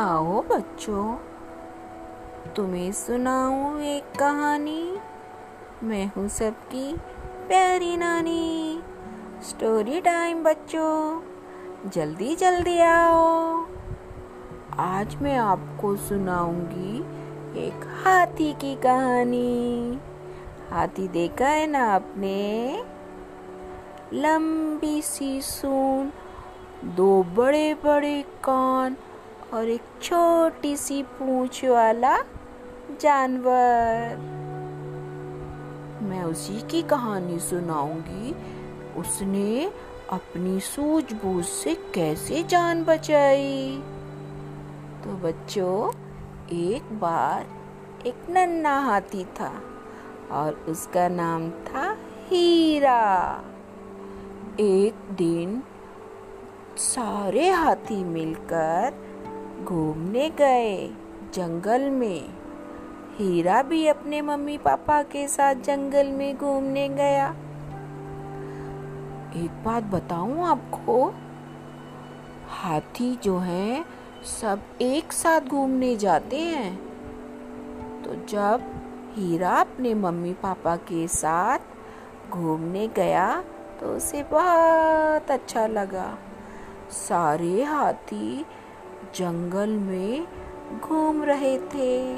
आओ बच्चों, तुम्हें सुनाऊं एक कहानी। मैं हूँ सबकी प्यारी नानी। स्टोरी टाइम बच्चों, जल्दी जल्दी आओ। आज मैं आपको सुनाऊँगी एक हाथी की कहानी। हाथी देखा है ना आपने? लंबी सी सून दो बड़े बड़े कान और एक छोटी सी पूंछ वाला जानवर। मैं उसी की कहानी सुनाऊँगी। उसने अपनी सूझबूझ से कैसे जान बचाई? तो बच्चों, एक बार एक नन्ना हाथी था और उसका नाम था हीरा। एक दिन सारे हाथी मिलकर घूमने गए जंगल में। हीरा भी अपने मम्मी पापा के साथ जंगल में घूमने गया। एक बात बताऊँ आपको, हाथी जो हैं, सब एक साथ घूमने जाते हैं। तो जब हीरा अपने मम्मी पापा के साथ घूमने गया तो उसे बहुत अच्छा लगा। सारे हाथी जंगल में घूम रहे थे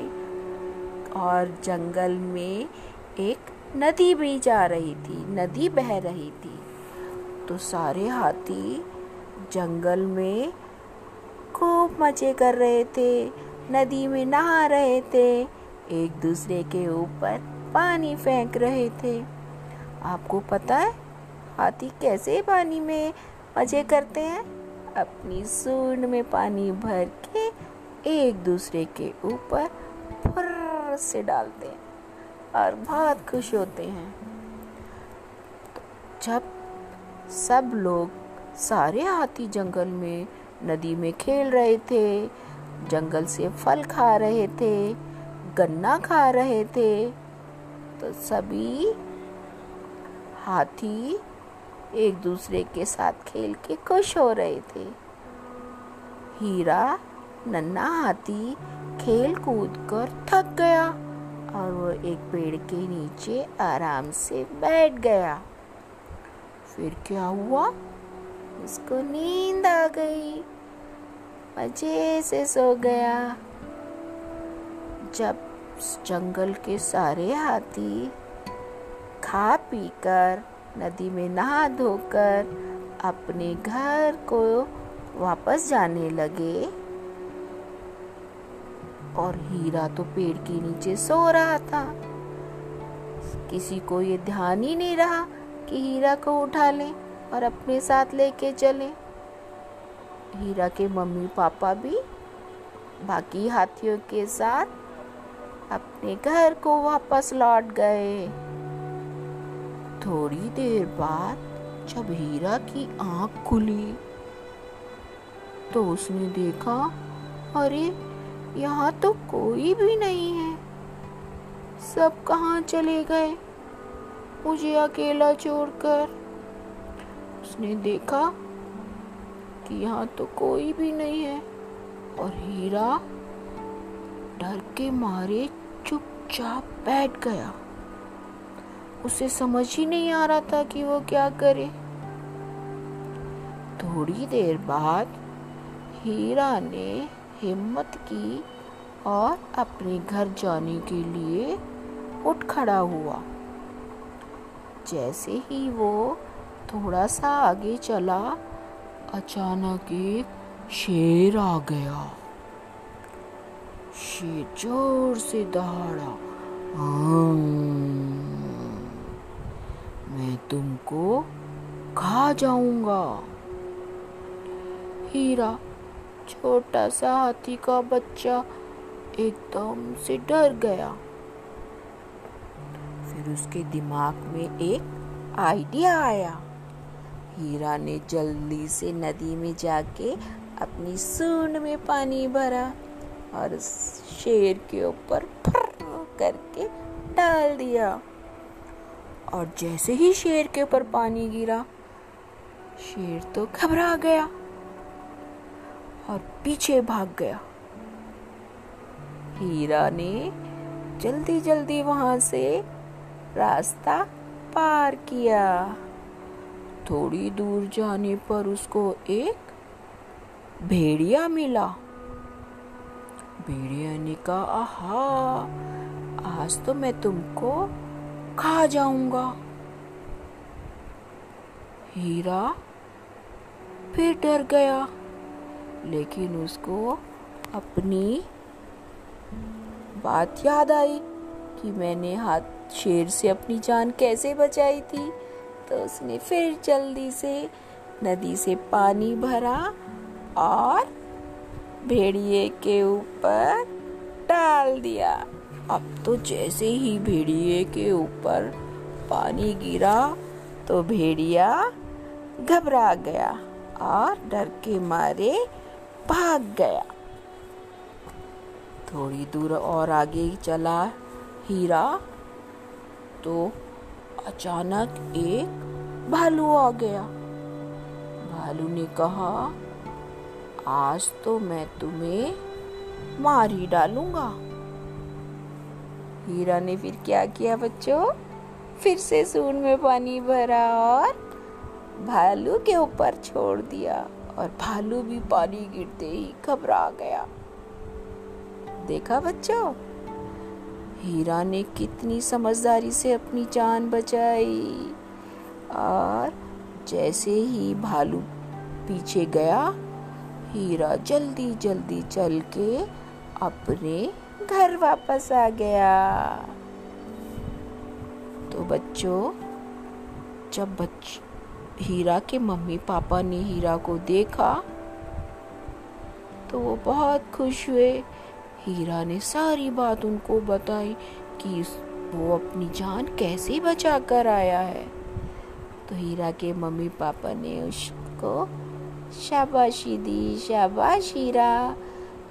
और जंगल में एक नदी भी जा रही थी, नदी बह रही थी। तो सारे हाथी जंगल में खूब मज़े कर रहे थे, नदी में नहा रहे थे, एक दूसरे के ऊपर पानी फेंक रहे थे। आपको पता है, हाथी कैसे पानी में मज़े करते हैं? अपनी सूंड में पानी भर के एक दूसरे के ऊपर फुर से डालते हैं और बहुत खुश होते हैं। जब सब लोग सारे हाथी जंगल में, नदी में खेल रहे थे, जंगल से फल खा रहे थे, गन्ना खा रहे थे तो सभी हाथी एक दूसरे के साथ खेल के खुश हो रहे थे। हीरा, नन्ना हाथी खेल कूद कर थक गया और वो एक पेड़ के नीचे आराम से बैठ गया। फिर क्या हुआ? उसको नींद आ गई। मज़े से सो गया। जब जंगल के सारे हाथी खा पी कर नदी में नहा धोकर अपने घर को वापस जाने लगे। और हीरा तो पेड़ के नीचे सो रहा था। किसी को ये ध्यान ही नहीं रहा कि हीरा को उठा लें और अपने साथ लेके चले। हीरा के मम्मी पापा भी बाकी हाथियों के साथ अपने घर को वापस लौट गए। थोड़ी देर बाद जब हीरा की आँख खुली तो उसने देखा, अरे, यहाँ तो कोई भी नहीं है। सब कहाँ चले गए? मुझे अकेला छोड़कर। उसने देखा कि यहाँ तो कोई भी नहीं है और हीरा डर के मारे चुपचाप बैठ गया। उसे समझ ही नहीं आ रहा था कि वो क्या करे। थोड़ी देर बाद हीरा ने हिम्मत की और अपने घर जाने के लिए उठ खड़ा हुआ। जैसे ही वो थोड़ा सा आगे चला, अचानक एक शेर आ गया। शेर ज़ोर से दहाड़ा। तुमको खा जाऊँगा। हीरा, छोटा सा हाथी का बच्चा एकदम से डर गया। फिर उसके दिमाग में एक आइडिया आया। हीरा ने जल्दी से नदी में जाके अपनी सूंड में पानी भरा और शेर के ऊपर करके डाल दिया। और जैसे ही शेर के ऊपर पानी गिरा, शेर तो घबरा गया और पीछे भाग गया। हीरा ने जल्दी जल्दी वहाँ से रास्ता पार किया। थोड़ी दूर जाने पर उसको एक भेड़िया मिला। भेड़िया ने कहा, आहा, आज तो मैं तुमको खा जाऊँगा? हीरा फिर डर गया, लेकिन उसको अपनी बात याद आई कि मैंने हाथ शेर से अपनी जान कैसे बचाई थी। तो उसने फिर जल्दी से नदी से पानी भरा और भेड़िए के ऊपर डाल दिया। अब तो जैसे ही भेड़िए के ऊपर पानी गिरा तो भेड़िया घबरा गया और डर के मारे भाग गया। थोड़ी दूर और आगे चला हीरा तो अचानक एक भालू आ गया। भालू ने कहा, आज तो मैं तुम्हें मार ही डालूँगा। हीरा ने फिर क्या किया बच्चों? फिर से सून में पानी भरा और भालू के ऊपर छोड़ दिया और भालू भी पानी गिरते ही घबरा गया। देखा बच्चों? हीरा ने कितनी समझदारी से अपनी जान बचाई और जैसे ही भालू पीछे गया, हीरा जल्दी जल्दी चल के अपने घर वापस आ गया। तो बच्चों, जब बच, हीरा के मम्मी पापा ने हीरा को देखा तो वो बहुत खुश हुए। हीरा ने सारी बात उनको बताई कि वो अपनी जान कैसे बचा कर आया है। तो हीरा के मम्मी पापा ने उसको, शाबाशी दी, शाबाश हीरा।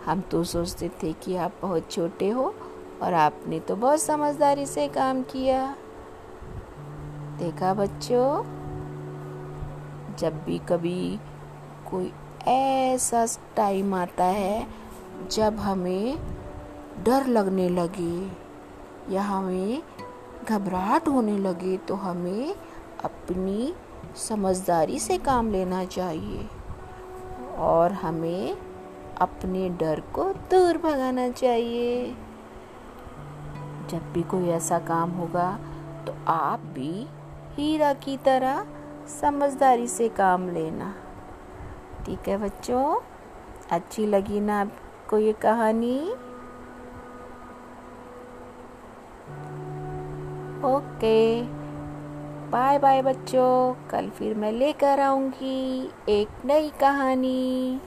हम तो सोचते थे कि आप बहुत छोटे हो और आपने तो बहुत समझदारी से काम किया। देखा बच्चों, जब भी कभी कोई ऐसा टाइम आता है, जब हमें डर लगने लगे या हमें घबराहट होने लगे तो हमें अपनी समझदारी से काम लेना चाहिए और हमें अपने डर को दूर भगाना चाहिए। जब भी कोई ऐसा काम होगा तो आप भी हीरा की तरह समझदारी से काम लेना। ठीक है बच्चों? अच्छी लगी ना आपको ये कहानी? ओके। बाय बाय बच्चों। कल फिर मैं लेकर आऊँगी एक नई कहानी।